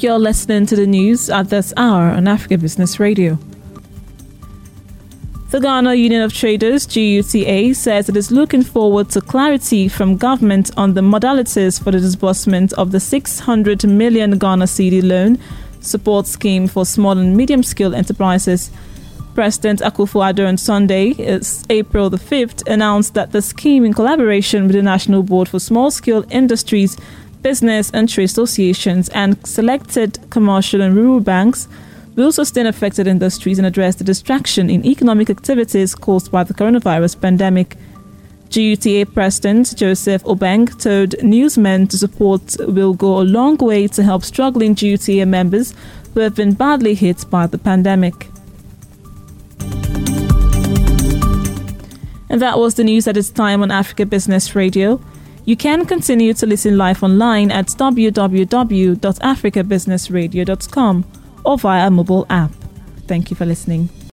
You're listening to the news at this hour on Africa Business Radio. The Ghana Union of Traders, GUTA, says it is looking forward to clarity from government on the modalities for the disbursement of the 600 million Ghana cedi loan support scheme for small and medium scale enterprises. President Akufo-Addo on Sunday, April the 5th, announced that the scheme, in collaboration with the National Board for Small Scale Industries, business and trade associations, and selected commercial and rural banks will sustain affected industries and address the distraction in economic activities caused by the coronavirus pandemic. GUTA President Joseph Obeng told newsmen to support will go a long way to help struggling GUTA members who have been badly hit by the pandemic. And that was the news at its time on Africa Business Radio. You can continue to listen live online at www.africabusinessradio.com or via mobile app. Thank you for listening.